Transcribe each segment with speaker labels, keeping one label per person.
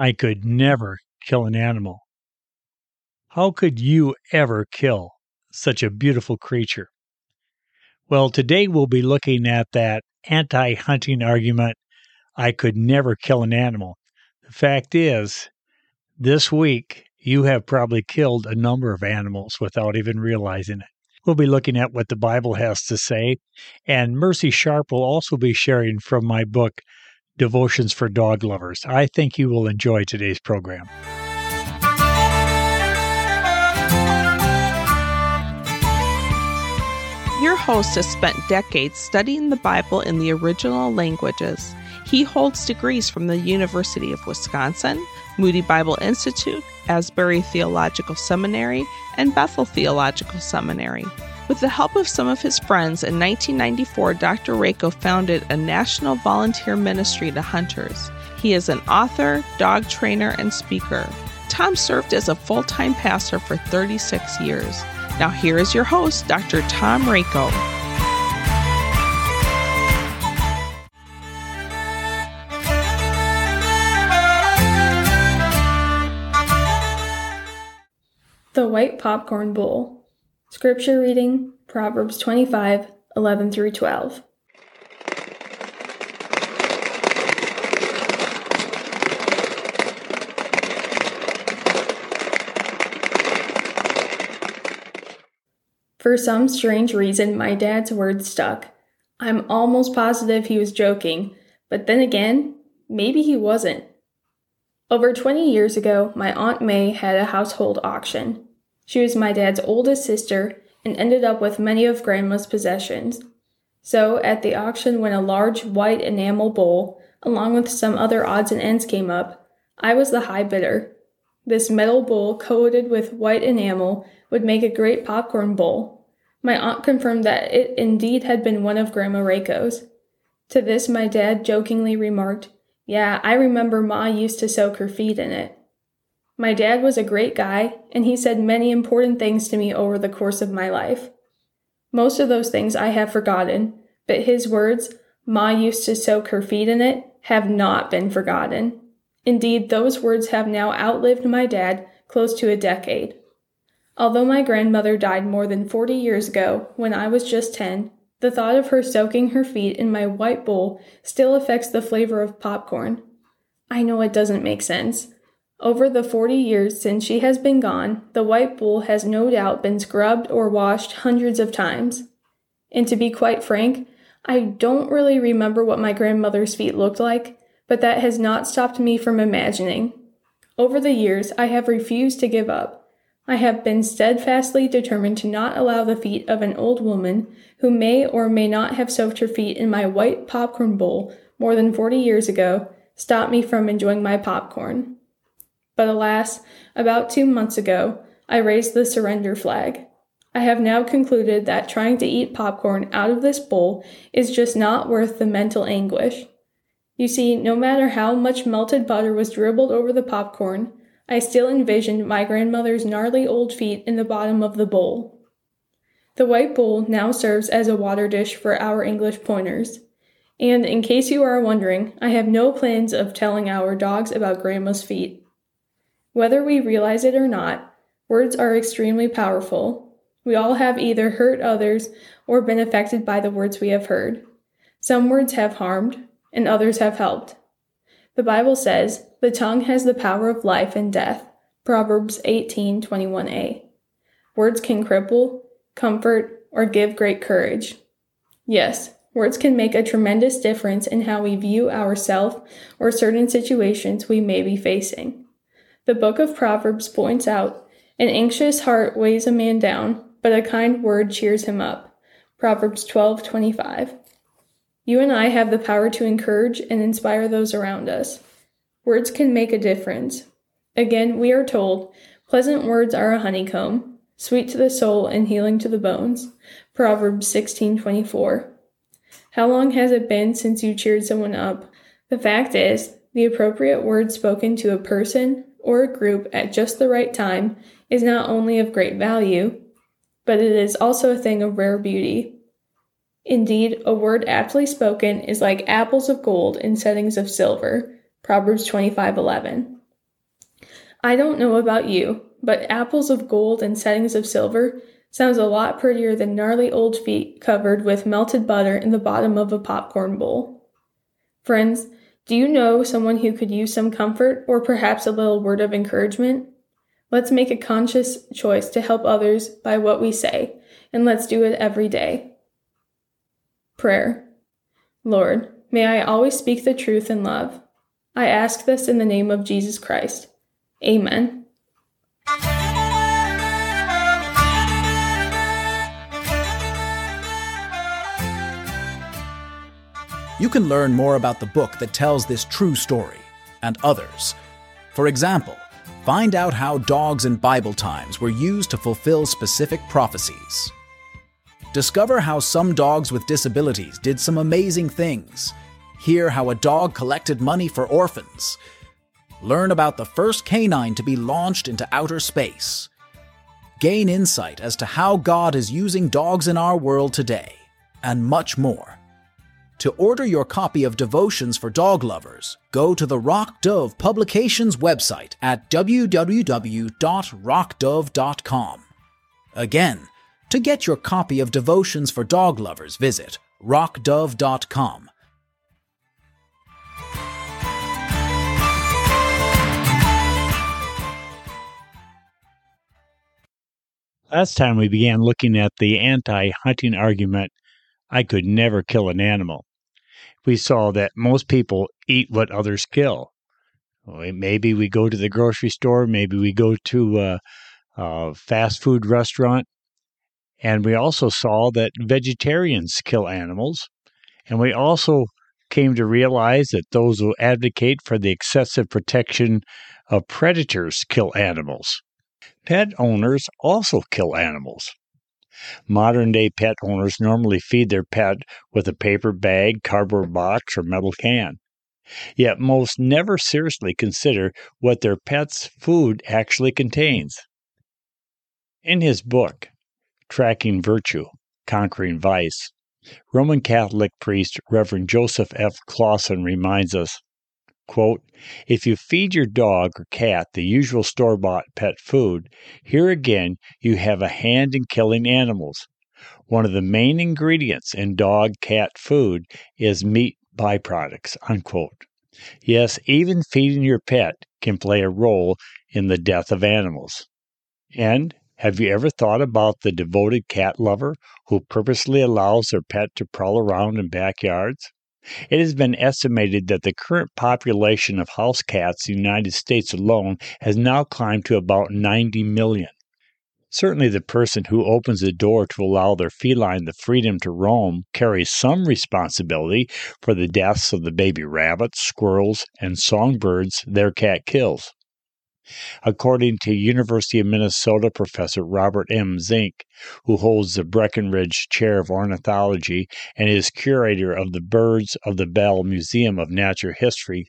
Speaker 1: I could never kill an animal. How could you ever kill such a beautiful creature? Well, today we'll be looking at that anti hunting argument I could never kill an animal. The fact is, this week you have probably killed a number of animals without even realizing it. We'll be looking at what the Bible has to say, and Mercy Sharp will also be sharing from my book, Devotions for Dog Lovers. I think you will enjoy today's program.
Speaker 2: Your host has spent decades studying the Bible in the original languages. He holds degrees from the University of Wisconsin, Moody Bible Institute, Asbury Theological Seminary, and Bethel Theological Seminary. With the help of some of his friends, in 1994, Dr. Rakow founded a national volunteer ministry to hunters. He is an author, dog trainer, and speaker. Tom served as a full time pastor for 36 years. Now, here is your host, Dr. Tom Rakow.
Speaker 3: The White Popcorn Bowl. Scripture reading Proverbs 25 11 through 12. For some strange reason, my dad's words stuck. I'm almost positive he was joking, but then again, maybe he wasn't. Over 20 years ago, my Aunt May had a household auction. She was my dad's oldest sister and ended up with many of Grandma's possessions. So, at the auction, when a large white enamel bowl, along with some other odds and ends, came up, I was the high bidder. This metal bowl coated with white enamel would make a great popcorn bowl. My aunt confirmed that it indeed had been one of Grandma Rakow's. To this, my dad jokingly remarked, Yeah, I remember Ma used to soak her feet in it. My dad was a great guy, and he said many important things to me over the course of my life. Most of those things I have forgotten, but his words, Ma used to soak her feet in it, have not been forgotten. Indeed, those words have now outlived my dad close to a decade. Although my grandmother died more than 40 years ago, when I was just 10, the thought of her soaking her feet in my white bowl still affects the flavor of popcorn. I know it doesn't make sense. Over the 40 years since she has been gone, the white bowl has no doubt been scrubbed or washed hundreds of times. And to be quite frank, I don't really remember what my grandmother's feet looked like, but that has not stopped me from imagining. Over the years, I have refused to give up. I have been steadfastly determined to not allow the feet of an old woman who may or may not have soaked her feet in my white popcorn bowl more than 40 years ago stop me from enjoying my popcorn. But alas, about two months ago, I raised the surrender flag. I have now concluded that trying to eat popcorn out of this bowl is just not worth the mental anguish. You see, no matter how much melted butter was dribbled over the popcorn, I still envisioned my grandmother's gnarly old feet in the bottom of the bowl. The white bowl now serves as a water dish for our English pointers. And in case you are wondering, I have no plans of telling our dogs about Grandma's feet. Whether we realize it or not, words are extremely powerful. We all have either hurt others or been affected by the words we have heard. Some words have harmed, and others have helped. The Bible says, "The tongue has the power of life and death." Proverbs 18:21a. Words can cripple, comfort, or give great courage. Yes, words can make a tremendous difference in how we view ourselves or certain situations we may be facing. The book of Proverbs points out, "An anxious heart weighs a man down, but a kind word cheers him up." Proverbs 12:25. You and I have the power to encourage and inspire those around us. Words can make a difference. Again, we are told, pleasant words are a honeycomb, sweet to the soul and healing to the bones. Proverbs 16:24. How long has it been since you cheered someone up? The fact is, the appropriate words spoken to a person or a group at just the right time is not only of great value, but it is also a thing of rare beauty. Indeed, a word aptly spoken is like apples of gold in settings of silver. Proverbs 25:11. I don't know about you, but apples of gold and settings of silver sounds a lot prettier than gnarly old feet covered with melted butter in the bottom of a popcorn bowl. Friends, do you know someone who could use some comfort or perhaps a little word of encouragement? Let's make a conscious choice to help others by what we say, and let's do it every day. Prayer Lord, may I always speak the truth in love. I ask this in the name of Jesus Christ. Amen.
Speaker 4: You can learn more about the book that tells this true story and others. For example, find out how dogs in Bible times were used to fulfill specific prophecies. Discover how some dogs with disabilities did some amazing things. Hear how a dog collected money for orphans. Learn about the first canine to be launched into outer space. Gain insight as to how God is using dogs in our world today, and much more. To order your copy of Devotions for Dog Lovers, go to the Rock Dove Publications website at www.rockdove.com. Again, to get your copy of Devotions for Dog Lovers, visit rockdove.com.
Speaker 1: Last time we began looking at the anti hunting argument I could never kill an animal we saw that most people eat what others kill. Maybe we go to the grocery store, maybe we go to a, a fast food restaurant, and we also saw that vegetarians kill animals. And we also came to realize that those who advocate for the excessive protection of predators kill animals. Pet owners also kill animals. Modern day pet owners normally feed their pet with a paper bag, cardboard box, or metal can. Yet most never seriously consider what their pet's food actually contains. In his book, Tracking Virtue, Conquering Vice, Roman Catholic priest Reverend Joseph F. Clausen reminds us Quote, if you feed your dog or cat the usual store bought pet food, here again you have a hand in killing animals. One of the main ingredients in dog cat food is meat byproducts. Unquote. Yes, even feeding your pet can play a role in the death of animals. And have you ever thought about the devoted cat lover who purposely allows their pet to prowl around in backyards? It has been estimated that the current population of house cats in the United States alone has now climbed to about 90 million. Certainly, the person who opens the door to allow their feline the freedom to roam carries some responsibility for the deaths of the baby rabbits, squirrels, and songbirds their cat kills. According to University of Minnesota professor Robert M. Zink, who holds the Breckenridge Chair of Ornithology and is curator of the Birds of the Bell Museum of Natural History,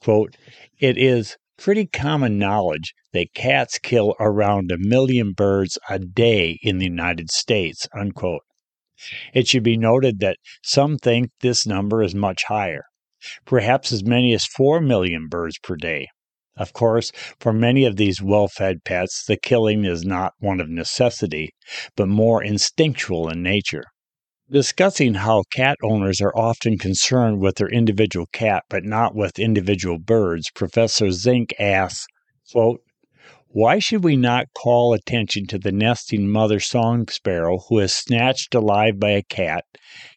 Speaker 1: quote, it is pretty common knowledge that cats kill around a million birds a day in the United States, unquote. It should be noted that some think this number is much higher, perhaps as many as 4 million birds per day. Of course, for many of these well fed pets, the killing is not one of necessity, but more instinctual in nature. Discussing how cat owners are often concerned with their individual cat but not with individual birds, Professor Zink asks, quote, why should we not call attention to the nesting mother song sparrow who is snatched alive by a cat,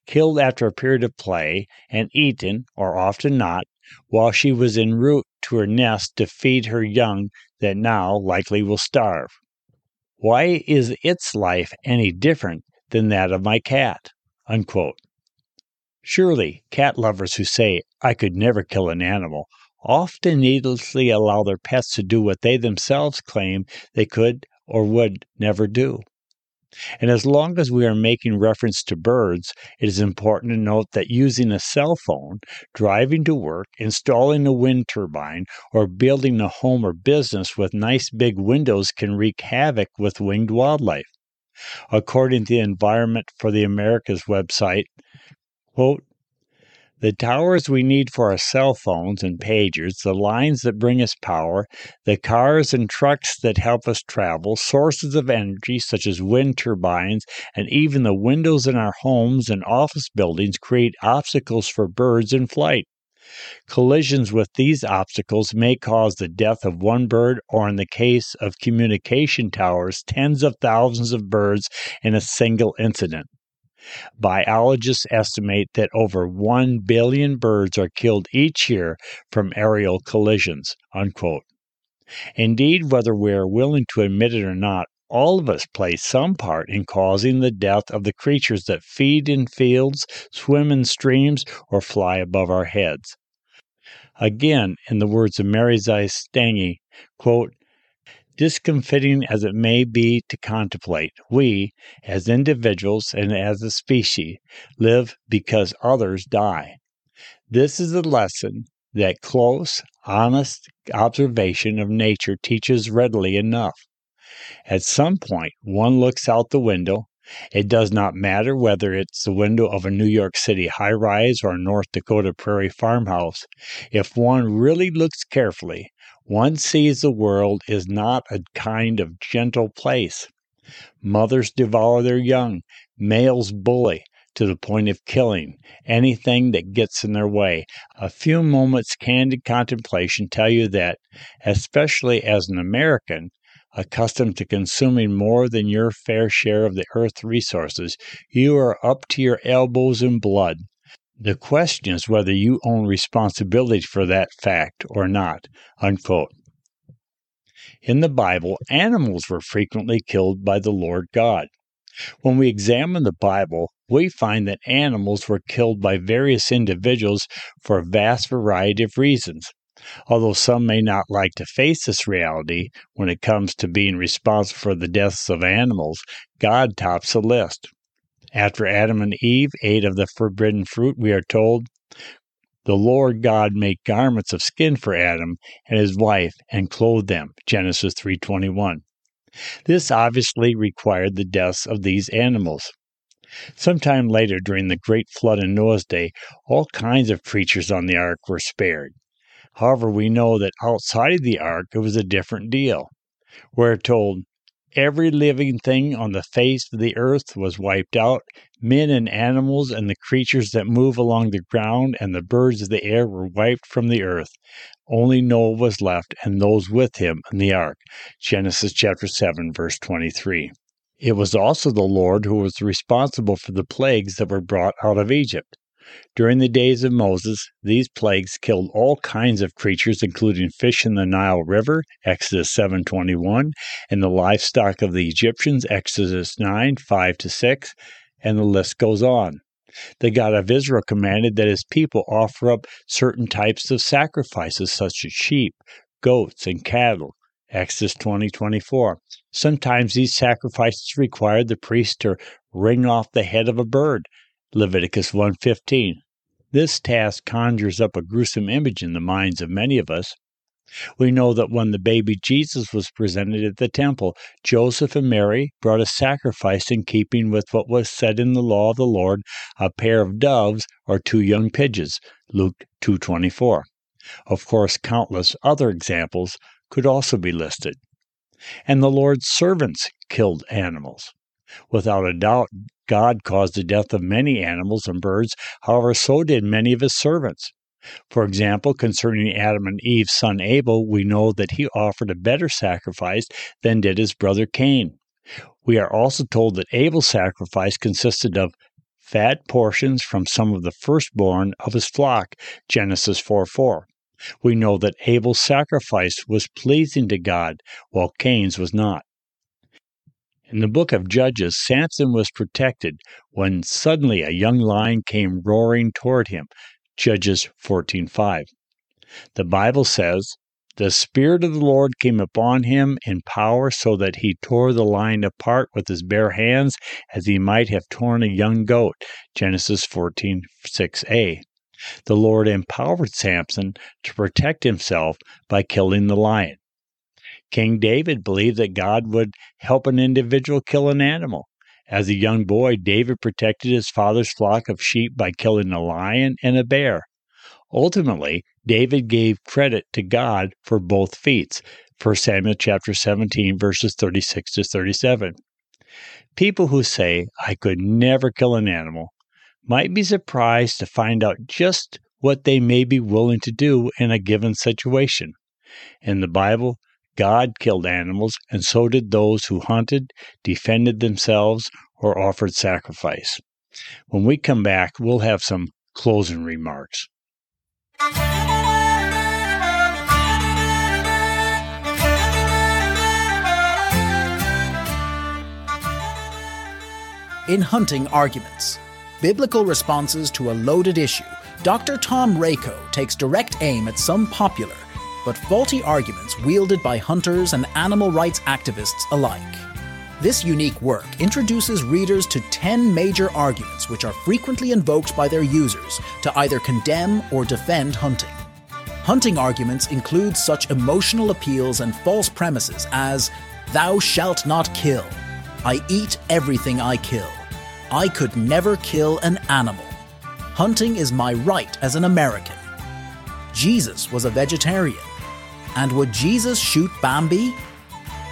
Speaker 1: killed after a period of play, and eaten, or often not, while she was en route to her nest to feed her young that now likely will starve. Why is its life any different than that of my cat? Unquote. Surely, cat lovers who say, I could never kill an animal, often needlessly allow their pets to do what they themselves claim they could or would never do. And as long as we are making reference to birds, it is important to note that using a cell phone, driving to work, installing a wind turbine, or building a home or business with nice big windows can wreak havoc with winged wildlife. According to the Environment for the Americas website, quote, The towers we need for our cell phones and pagers, the lines that bring us power, the cars and trucks that help us travel, sources of energy such as wind turbines, and even the windows in our homes and office buildings create obstacles for birds in flight. Collisions with these obstacles may cause the death of one bird, or in the case of communication towers, tens of thousands of birds in a single incident. Biologists estimate that over 1 billion birds are killed each year from aerial collisions. Unquote. Indeed, whether we are willing to admit it or not, all of us play some part in causing the death of the creatures that feed in fields, swim in streams, or fly above our heads. Again, in the words of Mary Zeiss Stange, quote, Discomfiting as it may be to contemplate, we, as individuals and as a species, live because others die. This is a lesson that close, honest observation of nature teaches readily enough. At some point, one looks out the window. It does not matter whether it's the window of a New York City high rise or a North Dakota prairie farmhouse. If one really looks carefully, one sees the world is not a kind of gentle place. Mothers devour their young, males bully to the point of killing anything that gets in their way. A few moments' candid contemplation tell you that, especially as an American, accustomed to consuming more than your fair share of the earth's resources, you are up to your elbows in blood. The question is whether you own responsibility for that fact or not. Unquote. In the Bible, animals were frequently killed by the Lord God. When we examine the Bible, we find that animals were killed by various individuals for a vast variety of reasons. Although some may not like to face this reality when it comes to being responsible for the deaths of animals, God tops the list. After Adam and Eve ate of the forbidden fruit, we are told, the Lord God made garments of skin for Adam and his wife and clothed them. Genesis 3:21. This obviously required the deaths of these animals. Sometime later, during the great flood in Noah's day, all kinds of creatures on the ark were spared. However, we know that outside of the ark it was a different deal. We're told, Every living thing on the face of the earth was wiped out. Men and animals and the creatures that move along the ground and the birds of the air were wiped from the earth. Only Noah was left and those with him in the ark. Genesis chapter 7 verse 23. It was also the Lord who was responsible for the plagues that were brought out of Egypt. During the days of Moses, these plagues killed all kinds of creatures including fish in the Nile River, Exodus 7:21, and the livestock of the Egyptians, Exodus 9, 5 to 6, and the list goes on. The God of Israel commanded that his people offer up certain types of sacrifices such as sheep, goats, and cattle. Exodus 20, 24. Sometimes these sacrifices required the priest to wring off the head of a bird, Leviticus 1:15. This task conjures up a gruesome image in the minds of many of us. We know that when the baby Jesus was presented at the temple, Joseph and Mary brought a sacrifice in keeping with what was said in the law of the Lord, a pair of doves or two young pigeons, Luke 2:24. Of course, countless other examples could also be listed. And the Lord's servants killed animals. Without a doubt, God caused the death of many animals and birds, however, so did many of his servants. For example, concerning Adam and Eve's son Abel, we know that he offered a better sacrifice than did his brother Cain. We are also told that Abel's sacrifice consisted of fat portions from some of the firstborn of his flock, Genesis 4 4. We know that Abel's sacrifice was pleasing to God, while Cain's was not. In the book of Judges, Samson was protected when suddenly a young lion came roaring toward him. Judges 14:5. The Bible says, "The spirit of the Lord came upon him in power so that he tore the lion apart with his bare hands as he might have torn a young goat." Genesis 14:6a. The Lord empowered Samson to protect himself by killing the lion. King David believed that God would help an individual kill an animal, As a young boy, David protected his father's flock of sheep by killing a lion and a bear. Ultimately, David gave credit to God for both feats. 1 Samuel chapter 17 verses 36 to 37. People who say I could never kill an animal might be surprised to find out just what they may be willing to do in a given situation. In the Bible, God killed animals, and so did those who hunted, defended themselves, or offered sacrifice. When we come back, we'll have some closing remarks.
Speaker 4: In Hunting Arguments Biblical Responses to a Loaded Issue, Dr. Tom Rakow takes direct aim at some popular but faulty arguments wielded by hunters and animal rights activists alike. This unique work introduces readers to 10 major arguments which are frequently invoked by their users to either condemn or defend hunting. Hunting arguments include such emotional appeals and false premises as, Thou shalt not kill, I eat everything I kill, I could never kill an animal, hunting is my right as an American, Jesus was a vegetarian, and would Jesus shoot Bambi?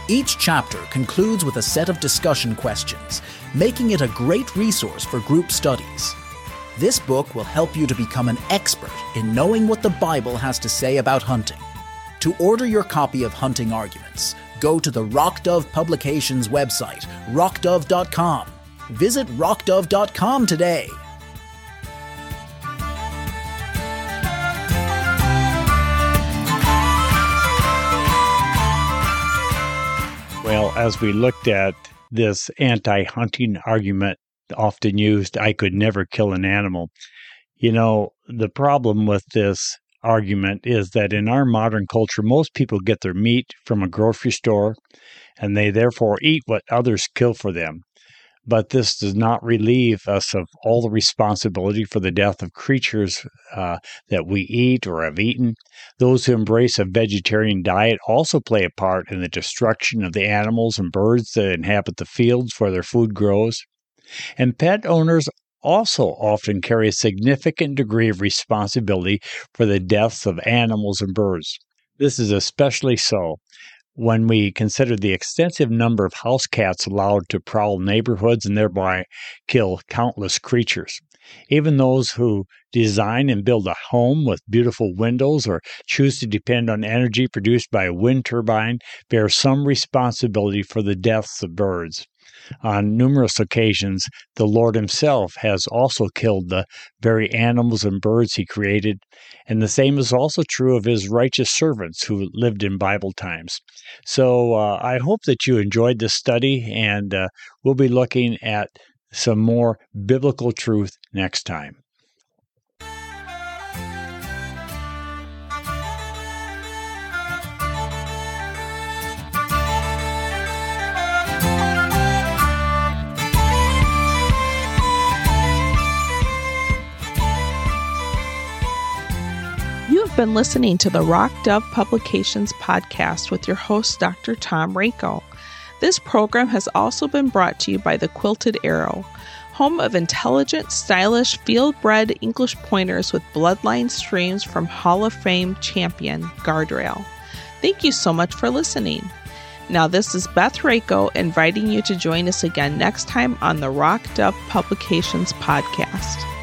Speaker 4: Each chapter concludes with a set of discussion questions, making it a great resource for group studies. This book will help you to become an expert in knowing what the Bible has to say about hunting. To order your copy of Hunting Arguments, go to the Rock Dove Publications website, rockdove.com. Visit rockdove.com today.
Speaker 1: As we looked at this anti hunting argument often used, I could never kill an animal. You know, the problem with this argument is that in our modern culture, most people get their meat from a grocery store and they therefore eat what others kill for them but this does not relieve us of all the responsibility for the death of creatures uh, that we eat or have eaten. Those who embrace a vegetarian diet also play a part in the destruction of the animals and birds that inhabit the fields where their food grows. And pet owners also often carry a significant degree of responsibility for the deaths of animals and birds. This is especially so when we consider the extensive number of house cats allowed to prowl neighborhoods and thereby kill countless creatures. Even those who design and build a home with beautiful windows or choose to depend on energy produced by a wind turbine bear some responsibility for the deaths of birds. On numerous occasions, the Lord Himself has also killed the very animals and birds He created, and the same is also true of His righteous servants who lived in Bible times. So uh, I hope that you enjoyed this study, and uh, we'll be looking at some more biblical truth next time.
Speaker 2: Been listening to the Rock Dove Publications podcast with your host, Dr. Tom Rakow. This program has also been brought to you by the Quilted Arrow, home of intelligent, stylish, field bred English pointers with bloodline streams from Hall of Fame champion Guardrail. Thank you so much for listening. Now, this is Beth Rakow inviting you to join us again next time on the Rock Dove Publications podcast.